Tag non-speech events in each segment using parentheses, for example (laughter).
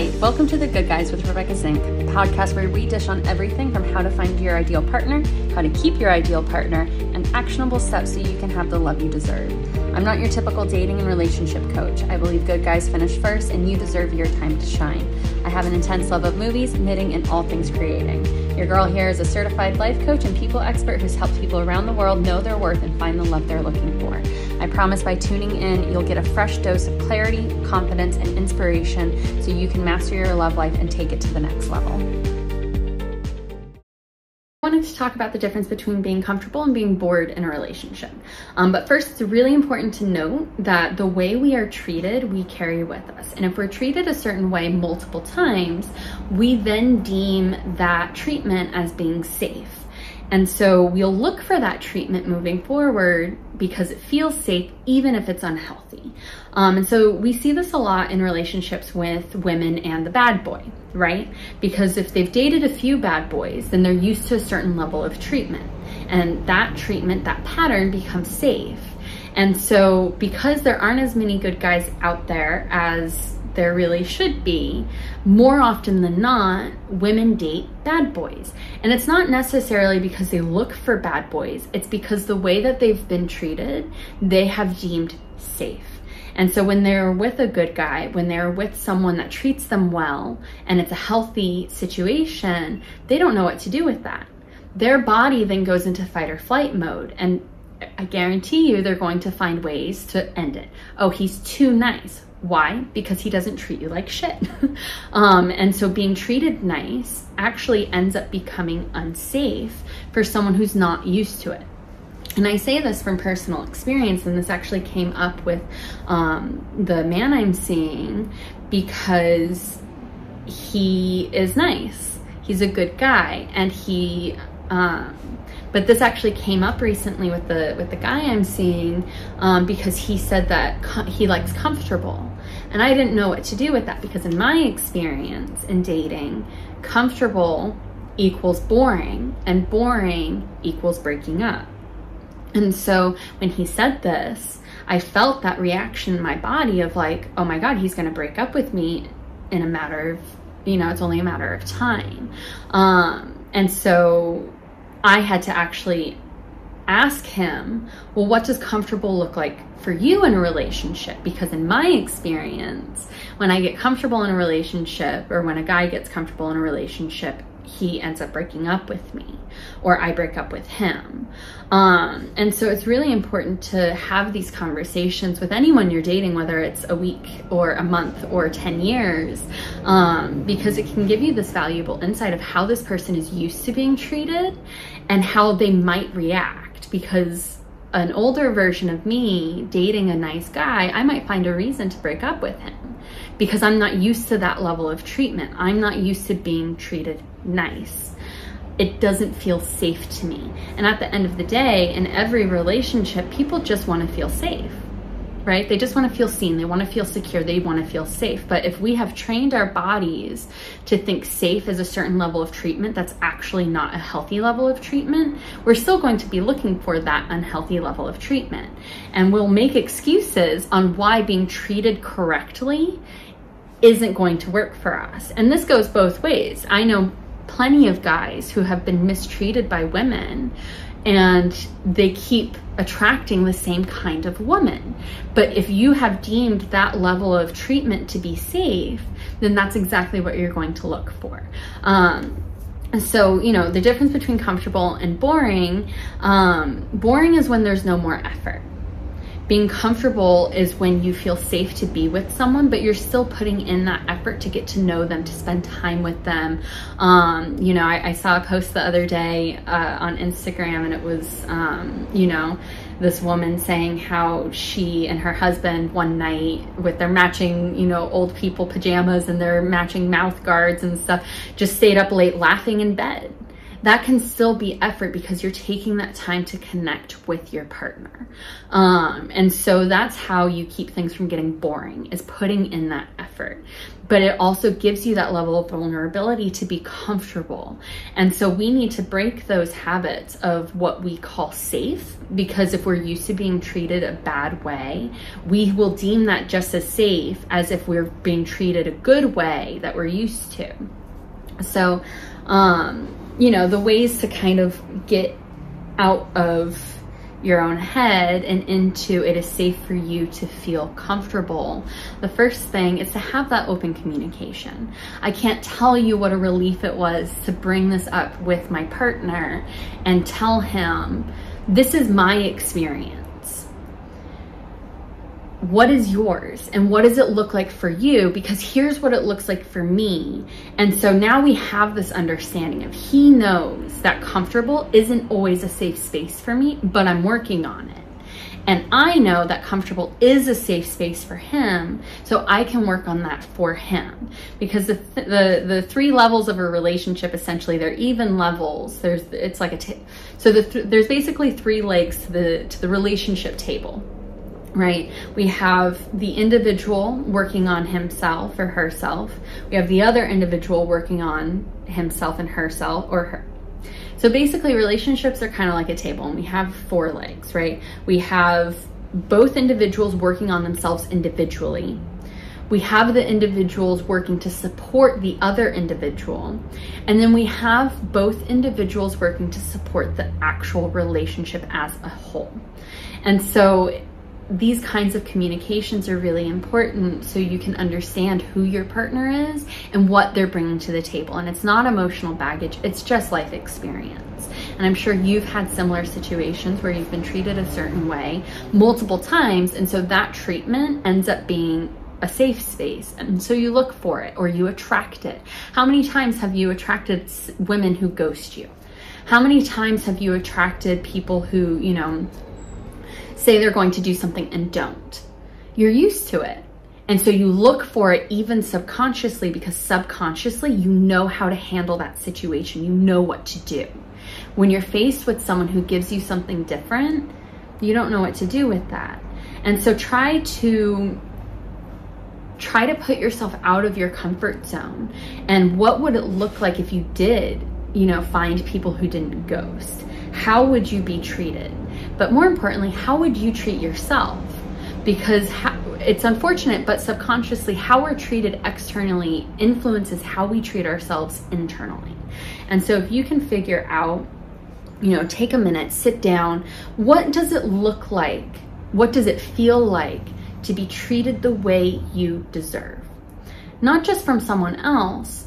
Hi, welcome to The Good Guys with Rebekah Zink, a podcast where we dish on everything from how to find your ideal partner, how to keep your ideal partner, and actionable steps so you can have the love you deserve. I'm not your typical dating and relationship coach. I believe good guys finish first and you deserve your time to shine. I have an intense love of movies, knitting, and all things creating. Your girl here is a certified life coach and people expert who's helped people around the world know their worth and find the love they're looking for. I promise by tuning in, you'll get a fresh dose of clarity, confidence, and inspiration so you can master your love life and take it to the next level. Wanted to talk about the difference between being comfortable and being bored in a relationship. Um, but first, it's really important to note that the way we are treated, we carry with us. And if we're treated a certain way multiple times, we then deem that treatment as being safe. And so we'll look for that treatment moving forward because it feels safe, even if it's unhealthy. Um, and so we see this a lot in relationships with women and the bad boy, right? Because if they've dated a few bad boys, then they're used to a certain level of treatment. And that treatment, that pattern becomes safe. And so because there aren't as many good guys out there as there really should be, more often than not, women date bad boys. And it's not necessarily because they look for bad boys, it's because the way that they've been treated, they have deemed safe. And so when they're with a good guy, when they're with someone that treats them well and it's a healthy situation, they don't know what to do with that. Their body then goes into fight or flight mode and I guarantee you they're going to find ways to end it. Oh, he's too nice. Why? Because he doesn't treat you like shit. (laughs) um, and so being treated nice actually ends up becoming unsafe for someone who's not used to it. And I say this from personal experience, and this actually came up with um, the man I'm seeing because he is nice. He's a good guy, and he um, but this actually came up recently with the with the guy I'm seeing um, because he said that he likes comfortable, and I didn't know what to do with that because in my experience in dating, comfortable equals boring, and boring equals breaking up. And so when he said this, I felt that reaction in my body of like, oh my God, he's gonna break up with me in a matter of, you know, it's only a matter of time. Um, and so I had to actually ask him, well, what does comfortable look like for you in a relationship? Because in my experience, when I get comfortable in a relationship or when a guy gets comfortable in a relationship, he ends up breaking up with me or I break up with him. Um, and so it's really important to have these conversations with anyone you're dating, whether it's a week or a month or 10 years, um, because it can give you this valuable insight of how this person is used to being treated and how they might react. Because an older version of me dating a nice guy, I might find a reason to break up with him because I'm not used to that level of treatment. I'm not used to being treated nice. It doesn't feel safe to me. And at the end of the day, in every relationship, people just want to feel safe right? They just want to feel seen. They want to feel secure. They want to feel safe. But if we have trained our bodies to think safe is a certain level of treatment that's actually not a healthy level of treatment, we're still going to be looking for that unhealthy level of treatment. And we'll make excuses on why being treated correctly isn't going to work for us. And this goes both ways. I know plenty of guys who have been mistreated by women and they keep attracting the same kind of woman. But if you have deemed that level of treatment to be safe, then that's exactly what you're going to look for. Um, so, you know, the difference between comfortable and boring, um, boring is when there's no more effort being comfortable is when you feel safe to be with someone, but you're still putting in that effort to get to know them, to spend time with them. Um, you know, I, I, saw a post the other day uh, on Instagram and it was, um, you know, this woman saying how she and her husband one night with their matching, you know, old people pajamas and their matching mouth guards and stuff just stayed up late laughing in bed that can still be effort because you're taking that time to connect with your partner. Um, and so that's how you keep things from getting boring is putting in that effort but it also gives you that level of vulnerability to be comfortable. And so we need to break those habits of what we call safe because if we're used to being treated a bad way, we will deem that just as safe as if we're being treated a good way that we're used to. So, um, you know, the ways to kind of get out of your own head and into it is safe for you to feel comfortable. The first thing is to have that open communication. I can't tell you what a relief it was to bring this up with my partner and tell him, this is my experience what is yours and what does it look like for you? Because here's what it looks like for me. And so now we have this understanding of he knows that comfortable isn't always a safe space for me, but I'm working on it. And I know that comfortable is a safe space for him, so I can work on that for him. Because the th the, the three levels of a relationship essentially they're even levels. There's it's like a so the th there's basically three legs to the to the relationship table right? We have the individual working on himself or herself. We have the other individual working on himself and herself or her. So basically relationships are kind of like a table and we have four legs, right? We have both individuals working on themselves individually. We have the individuals working to support the other individual. And then we have both individuals working to support the actual relationship as a whole. And so these kinds of communications are really important so you can understand who your partner is and what they're bringing to the table. And it's not emotional baggage, it's just life experience. And I'm sure you've had similar situations where you've been treated a certain way multiple times. And so that treatment ends up being a safe space. And so you look for it or you attract it. How many times have you attracted women who ghost you? How many times have you attracted people who, you know, say they're going to do something and don't. You're used to it. And so you look for it even subconsciously because subconsciously you know how to handle that situation. You know what to do. When you're faced with someone who gives you something different, you don't know what to do with that. And so try to try to put yourself out of your comfort zone. And what would it look like if you did, you know, find people who didn't ghost? How would you be treated? But more importantly, how would you treat yourself? Because it's unfortunate, but subconsciously, how we're treated externally influences how we treat ourselves internally. And so if you can figure out, you know, take a minute, sit down, what does it look like? What does it feel like to be treated the way you deserve? Not just from someone else,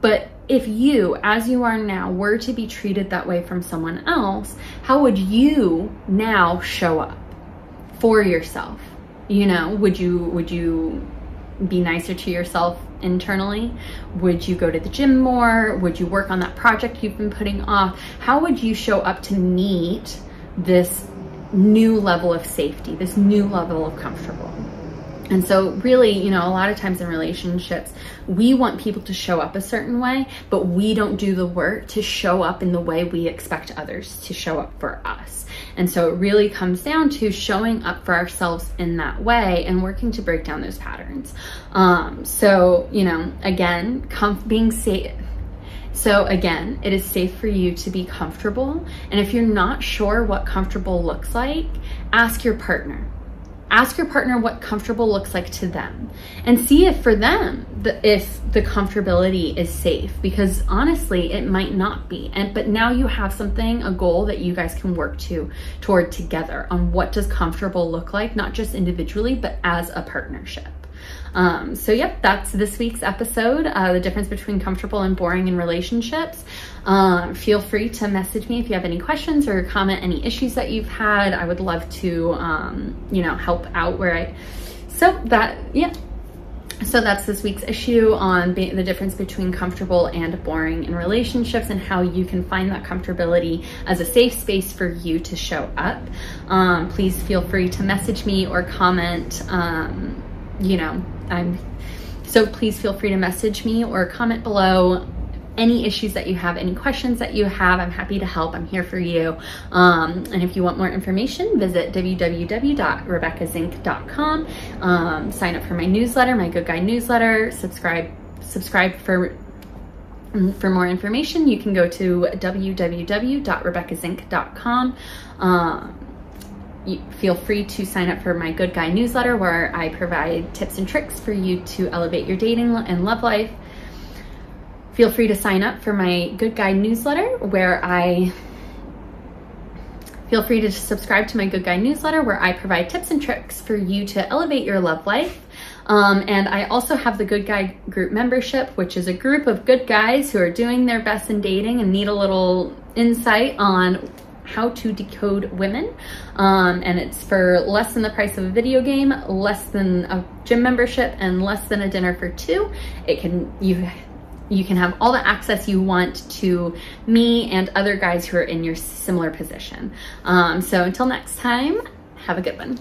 but if you, as you are now, were to be treated that way from someone else, how would you now show up for yourself? You know, would you, would you be nicer to yourself internally? Would you go to the gym more? Would you work on that project you've been putting off? How would you show up to meet this new level of safety, this new level of comfortable? And so really, you know, a lot of times in relationships, we want people to show up a certain way, but we don't do the work to show up in the way we expect others to show up for us. And so it really comes down to showing up for ourselves in that way and working to break down those patterns. Um, so, you know, again, being safe, so again, it is safe for you to be comfortable. And if you're not sure what comfortable looks like, ask your partner ask your partner what comfortable looks like to them and see if for them the, if the comfortability is safe because honestly it might not be. And but now you have something a goal that you guys can work to toward together on what does comfortable look like not just individually but as a partnership um, so yep, that's this week's episode, uh, the difference between comfortable and boring in relationships. Um, feel free to message me if you have any questions or comment any issues that you've had. I would love to, um, you know, help out where I, so that, yeah. So that's this week's issue on the difference between comfortable and boring in relationships and how you can find that comfortability as a safe space for you to show up. Um, please feel free to message me or comment, um, you know, I'm, so please feel free to message me or comment below any issues that you have, any questions that you have, I'm happy to help. I'm here for you. Um, and if you want more information, visit www.rebekahzink.com. Um, sign up for my newsletter, my Good Guy newsletter. Subscribe, subscribe for for more information, you can go to www.rebekahzink.com. Um, feel free to sign up for my Good Guy newsletter where I provide tips and tricks for you to elevate your dating and love life. Feel free to sign up for my Good Guy newsletter where I Feel free to subscribe to my Good Guy newsletter where I provide tips and tricks for you to elevate your love life. Um, and I also have the Good Guy group membership, which is a group of good guys who are doing their best in dating and need a little insight on how to decode women. Um, and it's for less than the price of a video game, less than a gym membership, and less than a dinner for two. It can, you you can have all the access you want to me and other guys who are in your similar position. Um, so until next time, have a good one.